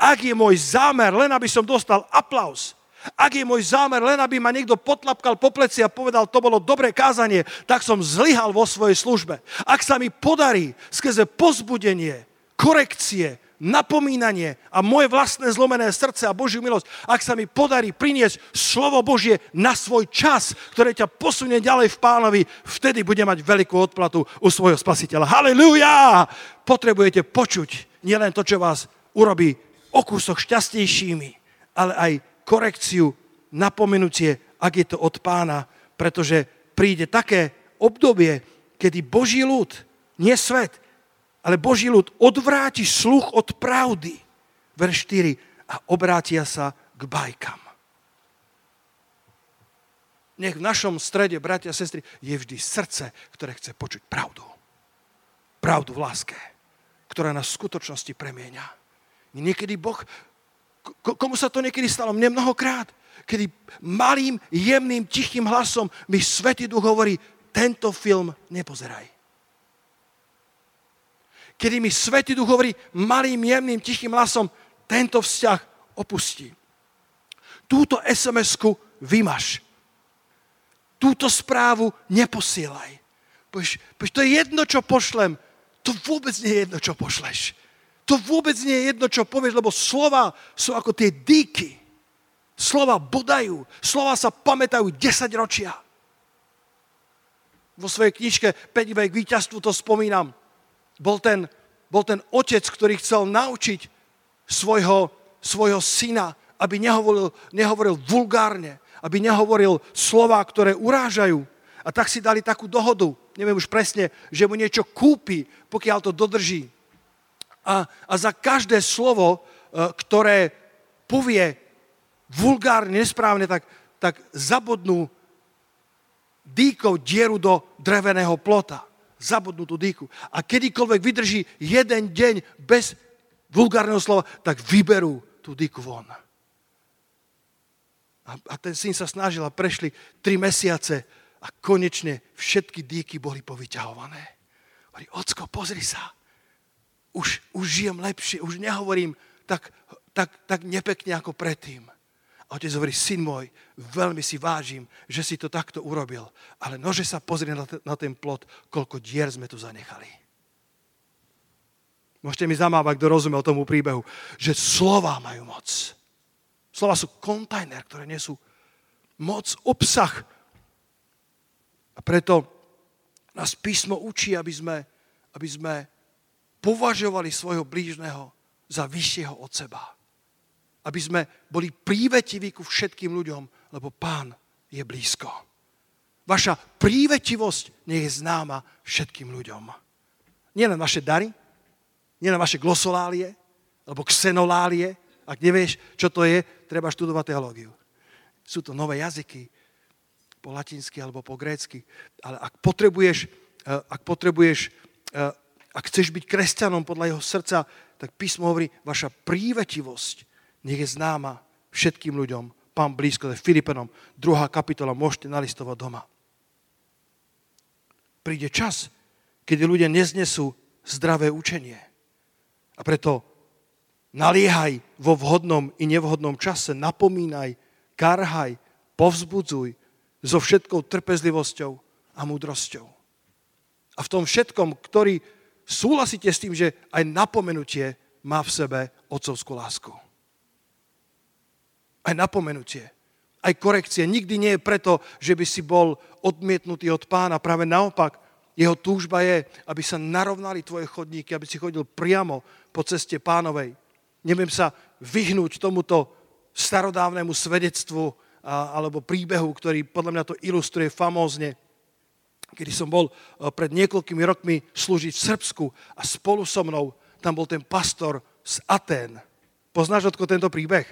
Ak je môj zámer len, aby som dostal aplaus, ak je môj zámer len, aby ma niekto potlapkal po pleci a povedal, to bolo dobré kázanie, tak som zlyhal vo svojej službe. Ak sa mi podarí skrze pozbudenie, korekcie, napomínanie a moje vlastné zlomené srdce a Božiu milosť, ak sa mi podarí priniesť slovo Božie na svoj čas, ktoré ťa posunie ďalej v pánovi, vtedy bude mať veľkú odplatu u svojho spasiteľa. Halelujá! Potrebujete počuť nielen to, čo vás urobí o kúsok šťastnejšími, ale aj korekciu, napomenutie, ak je to od pána, pretože príde také obdobie, kedy Boží ľud, nie svet, ale Boží ľud odvráti sluch od pravdy. Verš 4. A obrátia sa k bajkám. Nech v našom strede, bratia a sestry, je vždy srdce, ktoré chce počuť pravdu. Pravdu v láske, ktorá nás v skutočnosti premieňa. Niekedy Boh, komu sa to niekedy stalo? Mne mnohokrát, kedy malým, jemným, tichým hlasom mi Svetý Duch hovorí, tento film nepozeraj kedy mi Svetý Duch hovorí malým, jemným, tichým hlasom, tento vzťah opustí. Túto SMS-ku vymaš. Túto správu neposielaj. Povieš, to je jedno, čo pošlem. To vôbec nie je jedno, čo pošleš. To vôbec nie je jedno, čo povieš, lebo slova sú ako tie dýky. Slova bodajú. Slova sa pamätajú 10 ročia. Vo svojej knižke 5 k víťazstvu to spomínam. Bol ten, bol ten otec, ktorý chcel naučiť svojho, svojho syna, aby nehovoril, nehovoril vulgárne, aby nehovoril slova, ktoré urážajú. A tak si dali takú dohodu, neviem už presne, že mu niečo kúpi, pokiaľ to dodrží. A, a za každé slovo, e, ktoré povie vulgárne, nesprávne, tak, tak zabodnú dýkou dieru do dreveného plota. Zabudnú tú dýku. A kedykoľvek vydrží jeden deň bez vulgárneho slova, tak vyberú tú dýku von. A, a ten syn sa snažil a prešli tri mesiace a konečne všetky dýky boli povyťahované. Hovorí, ocko, pozri sa. Už, už žijem lepšie, už nehovorím tak, tak, tak nepekne ako predtým. A otec hovorí, syn môj, veľmi si vážim, že si to takto urobil, ale nože sa pozrie na, na ten plot, koľko dier sme tu zanechali. Môžete mi zamávať, kto rozumel tomu príbehu, že slova majú moc. Slova sú kontajner, ktoré nesú moc, obsah. A preto nás písmo učí, aby sme, aby sme považovali svojho blížneho za vyššieho od seba aby sme boli prívetiví ku všetkým ľuďom, lebo Pán je blízko. Vaša prívetivosť nie je známa všetkým ľuďom. Nie len vaše dary, nie len vaše glosolálie, alebo xenolálie. Ak nevieš, čo to je, treba študovať teológiu. Sú to nové jazyky, po latinsky alebo po grécky. Ale ak potrebuješ, eh, ak potrebuješ, eh, ak chceš byť kresťanom podľa jeho srdca, tak písmo hovorí, vaša prívetivosť nech je známa všetkým ľuďom. Pán blízko, to je Filipenom, druhá kapitola, môžete nalistovať doma. Príde čas, keď ľudia neznesú zdravé učenie. A preto naliehaj vo vhodnom i nevhodnom čase, napomínaj, karhaj, povzbudzuj so všetkou trpezlivosťou a múdrosťou. A v tom všetkom, ktorý súhlasíte s tým, že aj napomenutie má v sebe otcovskú lásku aj napomenutie, aj korekcie. Nikdy nie je preto, že by si bol odmietnutý od pána. Práve naopak, jeho túžba je, aby sa narovnali tvoje chodníky, aby si chodil priamo po ceste pánovej. Neviem sa vyhnúť tomuto starodávnemu svedectvu alebo príbehu, ktorý podľa mňa to ilustruje famózne, kedy som bol pred niekoľkými rokmi slúžiť v Srbsku a spolu so mnou tam bol ten pastor z Atén. Poznáš, odko tento príbeh?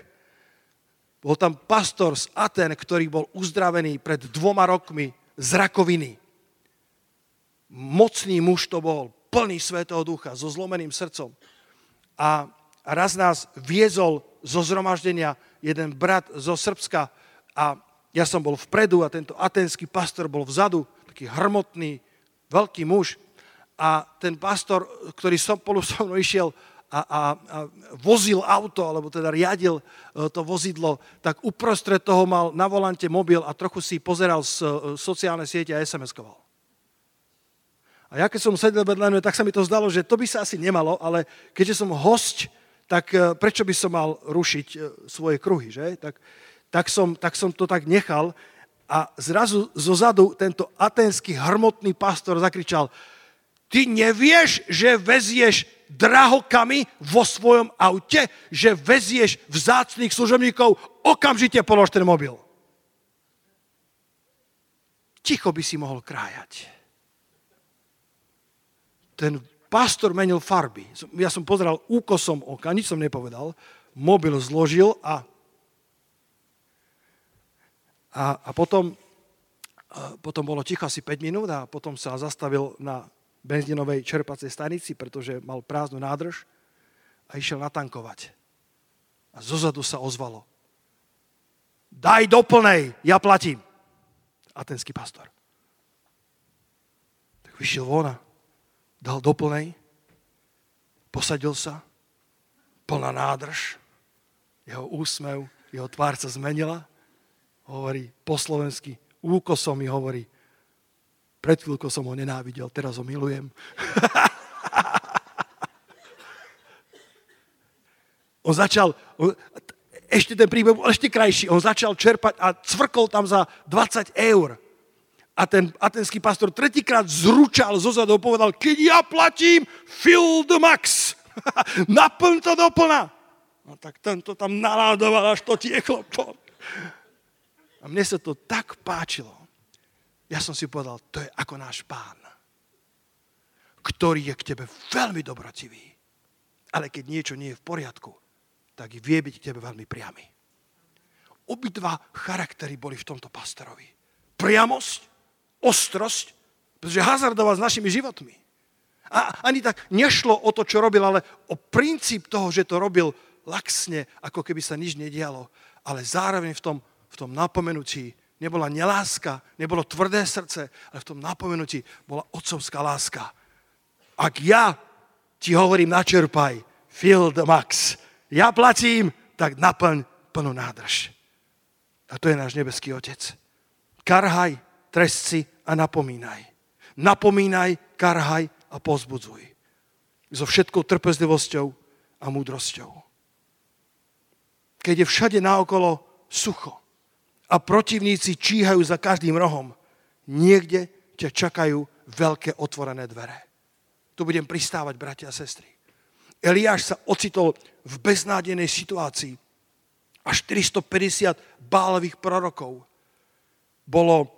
Bol tam pastor z Aten, ktorý bol uzdravený pred dvoma rokmi z rakoviny. Mocný muž to bol, plný Svetého Ducha, so zlomeným srdcom. A raz nás viezol zo zhromaždenia jeden brat zo Srbska a ja som bol vpredu a tento atenský pastor bol vzadu, taký hrmotný, veľký muž. A ten pastor, ktorý som spolu so mnou išiel, a, a, a vozil auto, alebo teda riadil e, to vozidlo, tak uprostred toho mal na volante mobil a trochu si pozeral z e, sociálne siete a SMS-koval. A ja keď som sedel vedľa mňa, tak sa mi to zdalo, že to by sa asi nemalo, ale keďže som host, tak e, prečo by som mal rušiť svoje kruhy, že? Tak, tak, som, tak som to tak nechal a zrazu zo zadu tento aténsky hrmotný pastor zakričal, ty nevieš, že vezieš drahokami vo svojom aute, že vezieš vzácných služobníkov, okamžite polož ten mobil. Ticho by si mohol krájať. Ten pastor menil farby. Ja som pozeral úkosom oka, nič som nepovedal. Mobil zložil a, a, a potom, a potom bolo ticho asi 5 minút a potom sa zastavil na benzínovej čerpacej stanici, pretože mal prázdnu nádrž a išiel natankovať. A zozadu sa ozvalo. Daj do plnej, ja platím. Atenský pastor. Tak vyšiel von a dal do posadil sa, plná nádrž jeho úsmev, jeho tvár sa zmenila. Hovorí po slovensky, úkosom mi hovorí, pred chvíľkou som ho nenávidel, teraz ho milujem. on začal, on, ešte ten príbeh bol ešte krajší, on začal čerpať a cvrkol tam za 20 eur. A ten atenský pastor tretíkrát zručal zo zadov, povedal, keď ja platím, fill the max. Naplň to doplna. No tak tento tam naládoval, až to tieklo. A mne sa to tak páčilo. Ja som si povedal, to je ako náš pán, ktorý je k tebe veľmi dobrotivý. Ale keď niečo nie je v poriadku, tak vie byť k tebe veľmi priamy. Obidva charaktery boli v tomto pastorovi. Priamosť, ostrosť, pretože hazardoval s našimi životmi. A ani tak nešlo o to, čo robil, ale o princíp toho, že to robil laxne, ako keby sa nič nedialo. Ale zároveň v tom, v tom napomenutí nebola neláska, nebolo tvrdé srdce, ale v tom napomenutí bola otcovská láska. Ak ja ti hovorím, načerpaj, fill the max, ja platím, tak naplň plnú nádrž. A to je náš nebeský Otec. Karhaj, trest a napomínaj. Napomínaj, karhaj a pozbudzuj. So všetkou trpezlivosťou a múdrosťou. Keď je všade naokolo sucho a protivníci číhajú za každým rohom, niekde ťa čakajú veľké otvorené dvere. Tu budem pristávať, bratia a sestry. Eliáš sa ocitol v beznádejnej situácii. A 450 bálových prorokov bolo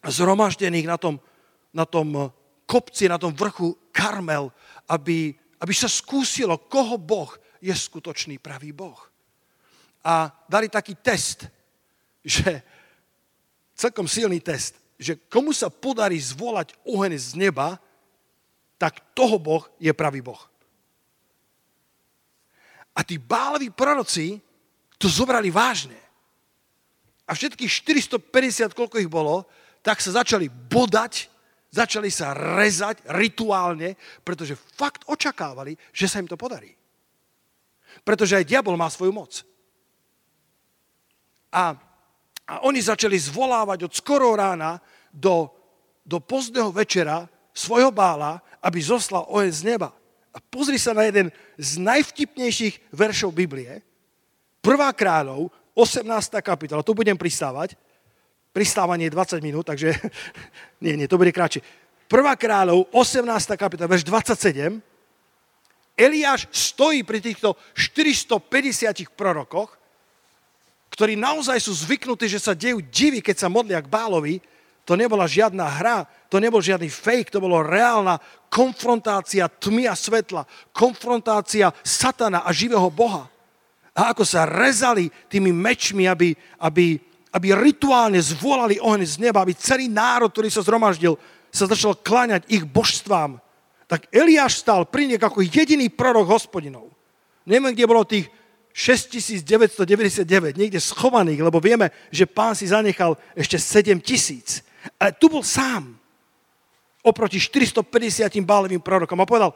zhromaždených na tom, na tom kopci, na tom vrchu Karmel, aby, aby sa skúsilo, koho Boh je skutočný pravý Boh. A dali taký test, že celkom silný test, že komu sa podarí zvolať oheň z neba, tak toho Boh je pravý Boh. A tí báloví proroci to zobrali vážne. A všetkých 450, koľko ich bolo, tak sa začali bodať, začali sa rezať rituálne, pretože fakt očakávali, že sa im to podarí. Pretože aj diabol má svoju moc. A, a oni začali zvolávať od skoro rána do, do pozdného večera svojho bála, aby zoslal oheň z neba. A pozri sa na jeden z najvtipnejších veršov Biblie. Prvá kráľov, 18. kapitola, tu budem pristávať. Pristávanie je 20 minút, takže nie, nie, to bude kratšie. Prvá kráľov, 18. kapitola, verš 27. Eliáš stojí pri týchto 450 prorokoch, ktorí naozaj sú zvyknutí, že sa dejú divy, keď sa modlia k Bálovi, to nebola žiadna hra, to nebol žiadny fake, to bolo reálna konfrontácia tmy a svetla, konfrontácia satana a živého Boha. A ako sa rezali tými mečmi, aby, aby, aby rituálne zvolali oheň z neba, aby celý národ, ktorý sa zhromaždil, sa začal kláňať ich božstvám. Tak Eliáš stal pri nich ako jediný prorok hospodinov. Neviem, kde bolo tých 6999, niekde schovaných, lebo vieme, že pán si zanechal ešte 7 tisíc. Ale tu bol sám oproti 450 bálovým prorokom a povedal,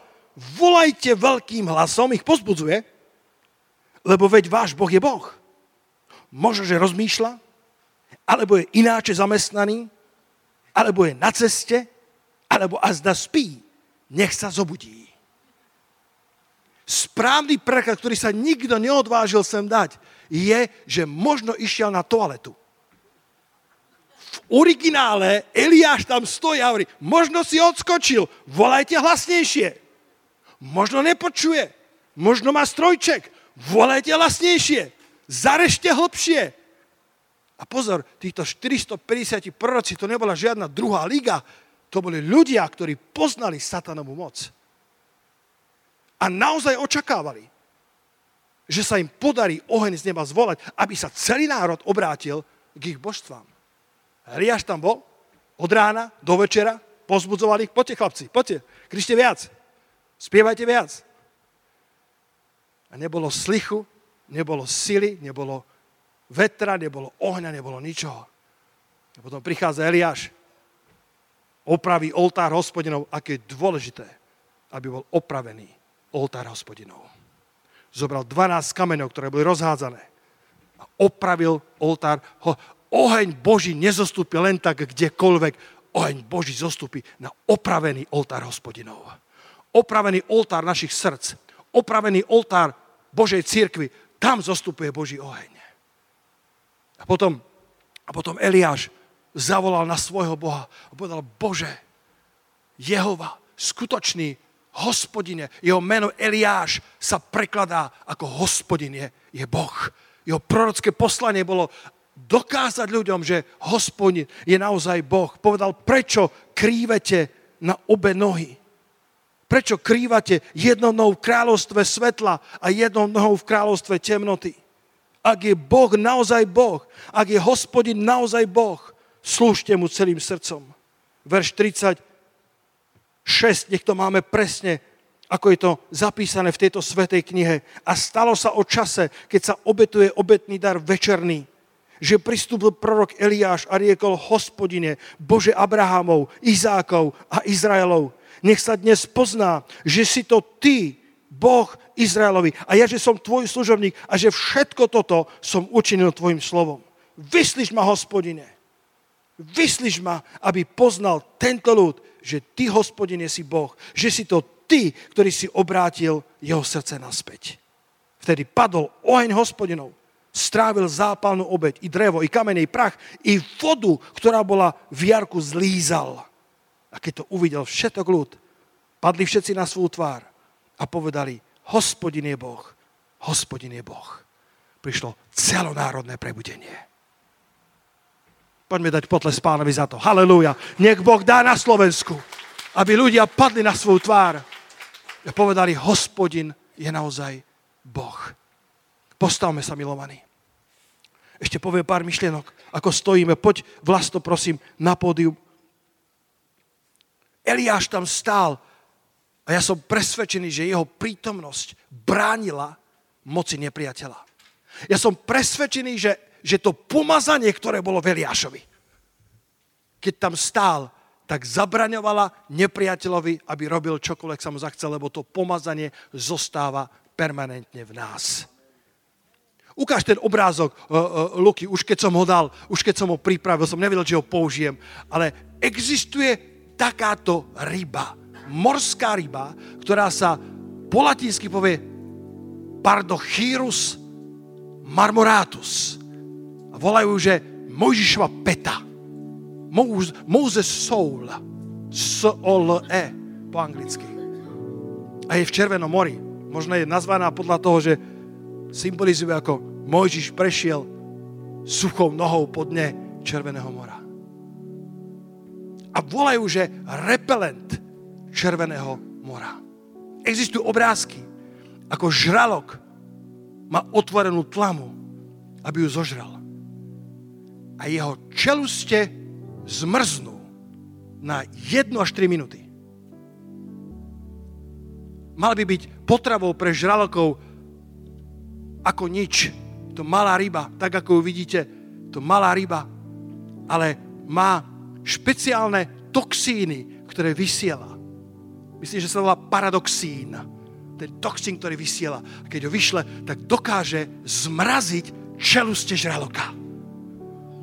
volajte veľkým hlasom, ich pozbudzuje, lebo veď váš Boh je Boh. Možno, že rozmýšľa, alebo je ináče zamestnaný, alebo je na ceste, alebo azda spí. Nech sa zobudí. Správny preklad, ktorý sa nikto neodvážil sem dať, je, že možno išiel na toaletu originále Eliáš tam stojí a hovorí, možno si odskočil, volajte hlasnejšie. Možno nepočuje, možno má strojček, volajte hlasnejšie, zarešte hlbšie. A pozor, týchto 450 proroci, to nebola žiadna druhá liga, to boli ľudia, ktorí poznali satanovú moc. A naozaj očakávali, že sa im podarí oheň z neba zvolať, aby sa celý národ obrátil k ich božstvám. Eliáš tam bol od rána do večera, pozbudzoval ich, poďte chlapci, poďte, krište viac, spievajte viac. A nebolo slichu, nebolo sily, nebolo vetra, nebolo ohňa, nebolo ničoho. A potom prichádza Eliáš, opraví oltár hospodinov, aké je dôležité, aby bol opravený oltár hospodinov. zobral 12 kameňov, ktoré boli rozhádzané a opravil oltár. Oheň Boží nezostúpi len tak kdekoľvek. Oheň Boží zostúpi na opravený oltár hospodinov. Opravený oltár našich srdc. Opravený oltár Božej církvy. Tam zostupuje Boží oheň. A potom, a potom Eliáš zavolal na svojho Boha a povedal, Bože, Jehova, skutočný hospodine, jeho meno Eliáš sa prekladá ako hospodin je, je Boh. Jeho prorocké poslanie bolo dokázať ľuďom, že hospodin je naozaj Boh. Povedal, prečo krývete na obe nohy? Prečo krývate jednou nohou v kráľovstve svetla a jednou nohou v kráľovstve temnoty? Ak je Boh naozaj Boh, ak je hospodin naozaj Boh, slúžte mu celým srdcom. Verš 30 6, nech to máme presne, ako je to zapísané v tejto svetej knihe. A stalo sa o čase, keď sa obetuje obetný dar večerný, že pristúpil prorok Eliáš a riekol, hospodine, Bože Abrahamov, Izákov a Izraelov, nech sa dnes pozná, že si to ty, Boh Izraelovi a ja, že som tvoj služobník a že všetko toto som učinil tvojim slovom. Vyslíš ma, hospodine. Vyslíš ma, aby poznal tento ľud, že ty, hospodine, si Boh, že si to ty, ktorý si obrátil jeho srdce naspäť. Vtedy padol oheň hospodinov, strávil zápalnú obeď, i drevo, i kamene, i prach, i vodu, ktorá bola v jarku, zlízal. A keď to uvidel všetok ľud, padli všetci na svú tvár a povedali, hospodin je Boh, hospodin je Boh. Prišlo celonárodné prebudenie. Poďme dať potles pánovi za to. Halelúja. Nech Boh dá na Slovensku, aby ľudia padli na svoju tvár a povedali, hospodin je naozaj Boh. Postavme sa, milovaní. Ešte poviem pár myšlienok, ako stojíme. Poď vlasto, prosím, na pódium. Eliáš tam stál a ja som presvedčený, že jeho prítomnosť bránila moci nepriateľa. Ja som presvedčený, že že to pomazanie, ktoré bolo v Eliášovi, keď tam stál, tak zabraňovala nepriateľovi, aby robil čokoľvek sa mu zachcel, lebo to pomazanie zostáva permanentne v nás. Ukáž ten obrázok, uh, uh, Luky, už keď som ho dal, už keď som ho pripravil, som nevedel, či ho použijem, ale existuje takáto ryba, morská ryba, ktorá sa po latinsky povie Pardochirus marmoratus volajú, že Mojžišova peta. Moses Soul. S-O-L-E po anglicky. A je v Červenom mori. Možno je nazvaná podľa toho, že symbolizuje ako Mojžiš prešiel suchou nohou po dne Červeného mora. A volajú, že repelent Červeného mora. Existujú obrázky, ako žralok má otvorenú tlamu, aby ju zožral a jeho čeluste zmrznú na 1 až 3 minúty. Mal by byť potravou pre žralokov ako nič. To malá ryba, tak ako ju vidíte, to malá ryba, ale má špeciálne toxíny, ktoré vysiela. Myslím, že sa volá paradoxín. Ten toxín, ktorý vysiela. A keď ho vyšle, tak dokáže zmraziť čeluste žraloka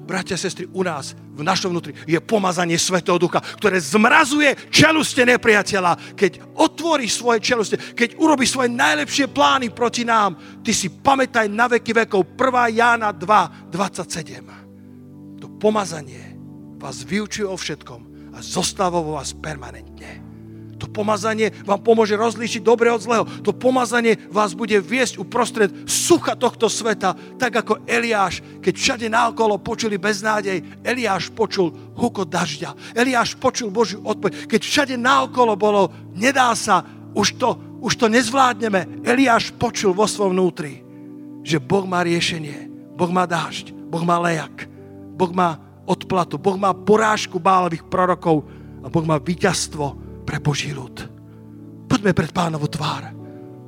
bratia a sestry, u nás, v našom vnútri, je pomazanie Svetého Ducha, ktoré zmrazuje čeluste nepriateľa. Keď otvorí svoje čeluste, keď urobí svoje najlepšie plány proti nám, ty si pamätaj na veky vekov 1. Jána 2, 27. To pomazanie vás vyučuje o všetkom a zostáva vo vás permanentne. To pomazanie vám pomôže rozlíšiť dobre od zlého. To pomazanie vás bude viesť uprostred sucha tohto sveta, tak ako Eliáš, keď všade naokolo počuli beznádej, Eliáš počul huko dažďa. Eliáš počul Božiu odpoveď. Keď všade naokolo bolo, nedá sa, už to, už to nezvládneme. Eliáš počul vo svojom vnútri, že Boh má riešenie. Boh má dážď, Boh má lejak, Boh má odplatu, Boh má porážku bálových prorokov a Boh má víťazstvo pre Boží ľud. Poďme pred pánovu tvár.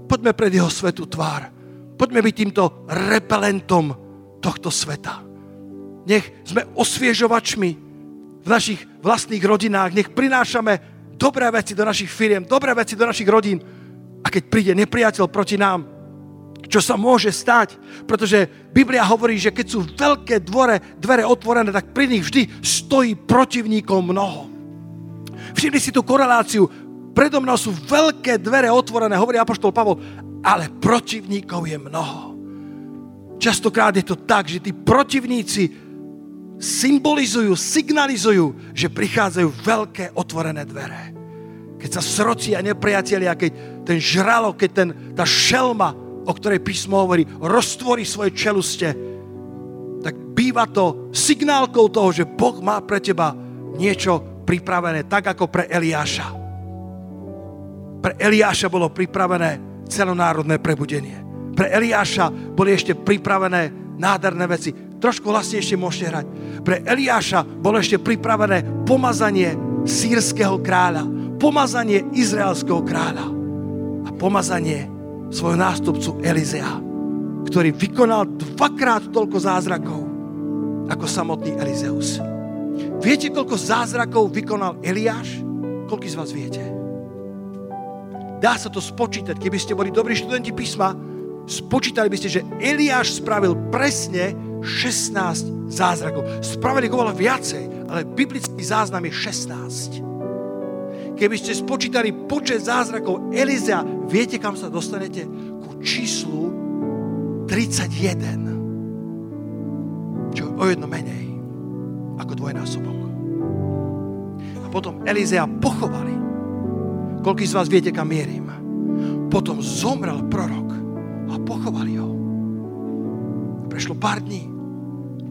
Poďme pred jeho svetú tvár. Poďme byť týmto repelentom tohto sveta. Nech sme osviežovačmi v našich vlastných rodinách. Nech prinášame dobré veci do našich firiem, dobré veci do našich rodín. A keď príde nepriateľ proti nám, čo sa môže stať, pretože Biblia hovorí, že keď sú veľké dvore, dvere otvorené, tak pri nich vždy stojí protivníkov mnoho. Všimli si tú koreláciu. Predo mnou sú veľké dvere otvorené, hovorí Apoštol Pavol, ale protivníkov je mnoho. Častokrát je to tak, že tí protivníci symbolizujú, signalizujú, že prichádzajú veľké otvorené dvere. Keď sa srocia nepriatelia, keď ten žralok, keď ten, tá šelma o ktorej písmo hovorí, roztvorí svoje čeluste, tak býva to signálkou toho, že Boh má pre teba niečo pripravené, tak ako pre Eliáša. Pre Eliáša bolo pripravené celonárodné prebudenie. Pre Eliáša boli ešte pripravené nádherné veci. Trošku hlasnejšie môžete hrať. Pre Eliáša bolo ešte pripravené pomazanie sírskeho kráľa, pomazanie izraelského kráľa a pomazanie svojho nástupcu Elizea, ktorý vykonal dvakrát toľko zázrakov ako samotný Elizeus. Viete, koľko zázrakov vykonal Eliáš? Koľko z vás viete? Dá sa to spočítať. Keby ste boli dobrí študenti písma, spočítali by ste, že Eliáš spravil presne 16 zázrakov. Spravili ho viacej, ale biblický záznam je 16. Keby ste spočítali počet zázrakov Elizea, viete, kam sa dostanete? Ku číslu 31. Čo o jedno menej ako dvojnásobok. A potom Elizea pochovali. Koľký z vás viete, kam mierim? Potom zomrel prorok a pochovali ho. Prešlo pár dní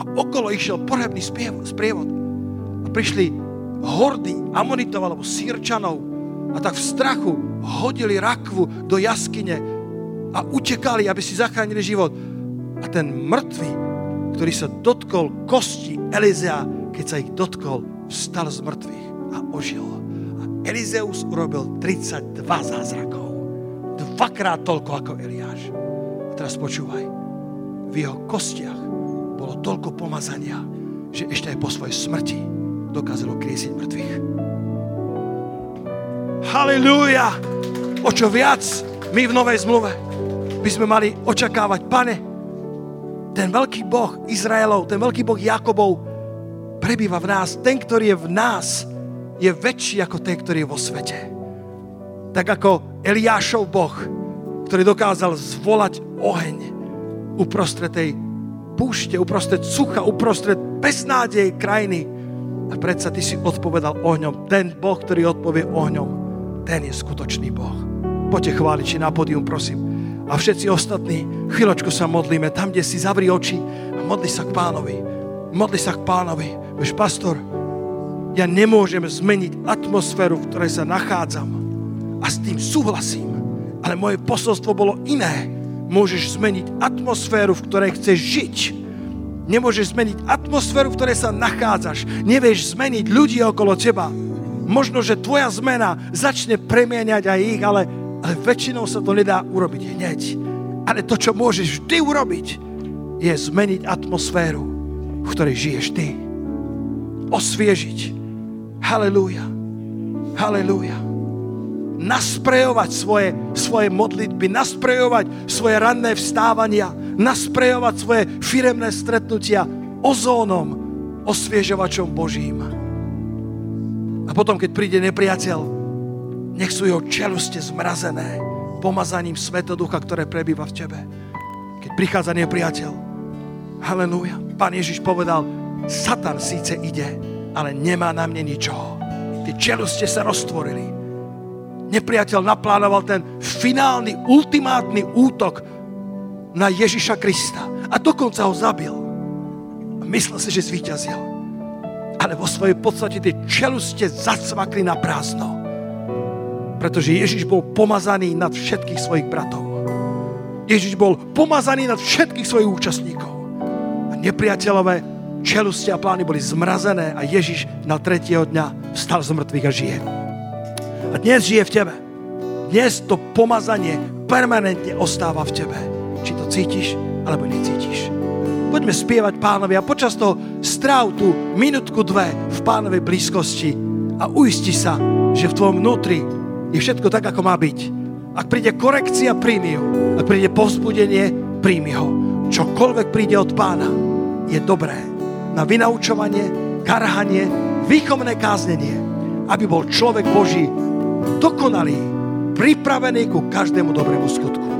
a okolo išiel porebný sprievod. A prišli hordy Amonitov alebo Sýrčanov a tak v strachu hodili rakvu do jaskyne a utekali, aby si zachránili život. A ten mŕtvy, ktorý sa dotkol kosti Elizea, keď sa ich dotkol, vstal z mŕtvych a ožil. A Elizeus urobil 32 zázrakov. Dvakrát toľko ako Eliáš. A teraz počúvaj. V jeho kostiach bolo toľko pomazania, že ešte aj po svojej smrti dokázalo kriesiť mŕtvych. Halilúja! O čo viac my v Novej zmluve by sme mali očakávať, pane, ten veľký Boh Izraelov, ten veľký Boh Jakobov prebýva v nás. Ten, ktorý je v nás, je väčší ako ten, ktorý je vo svete. Tak ako Eliášov Boh, ktorý dokázal zvolať oheň uprostred tej púšte, uprostred sucha, uprostred beznádej krajiny, a predsa ty si odpovedal ohňom. Ten Boh, ktorý odpovie ohňom, ten je skutočný Boh. Poďte chváliči na podium, prosím. A všetci ostatní, chvíľočku sa modlíme, tam, kde si zavri oči a modli sa k pánovi. Modli sa k pánovi. Veď, pastor, ja nemôžem zmeniť atmosféru, v ktorej sa nachádzam. A s tým súhlasím. Ale moje posolstvo bolo iné. Môžeš zmeniť atmosféru, v ktorej chceš žiť Nemôžeš zmeniť atmosféru, v ktorej sa nachádzaš. Nevieš zmeniť ľudí okolo teba. Možno, že tvoja zmena začne premieňať aj ich, ale, ale väčšinou sa to nedá urobiť hneď. Ale to, čo môžeš vždy urobiť, je zmeniť atmosféru, v ktorej žiješ ty. Osviežiť. Halelúja. Halelúja. Nasprejovať svoje, svoje modlitby, nasprejovať svoje ranné vstávania, nasprejovať svoje firemné stretnutia ozónom, osviežovačom Božím. A potom, keď príde nepriateľ, nech sú jeho čeluste zmrazené pomazaním Svetoducha, ktoré prebýva v tebe. Keď prichádza nepriateľ, halleluja, Pán Ježiš povedal, Satan síce ide, ale nemá na mne ničoho. Tie čeluste sa roztvorili. Nepriateľ naplánoval ten finálny, ultimátny útok na Ježiša Krista a dokonca ho zabil. A myslel si, že zvíťazil. Ale vo svojej podstate tie čeluste zacvakli na prázdno. Pretože Ježiš bol pomazaný nad všetkých svojich bratov. Ježiš bol pomazaný nad všetkých svojich účastníkov. A nepriateľové čeluste a plány boli zmrazené a Ježiš na tretieho dňa vstal z mŕtvych a žije. A dnes žije v tebe. Dnes to pomazanie permanentne ostáva v tebe či to cítiš, alebo necítiš. Poďme spievať pánovi a počas toho stráv tú minutku, dve v pánovej blízkosti a uisti sa, že v tvojom vnútri je všetko tak, ako má byť. Ak príde korekcia, príjmi ju. Ak príde povzbudenie, príjmi ho. Čokoľvek príde od pána, je dobré na vynaučovanie, karhanie, výchovné káznenie, aby bol človek Boží dokonalý, pripravený ku každému dobrému skutku.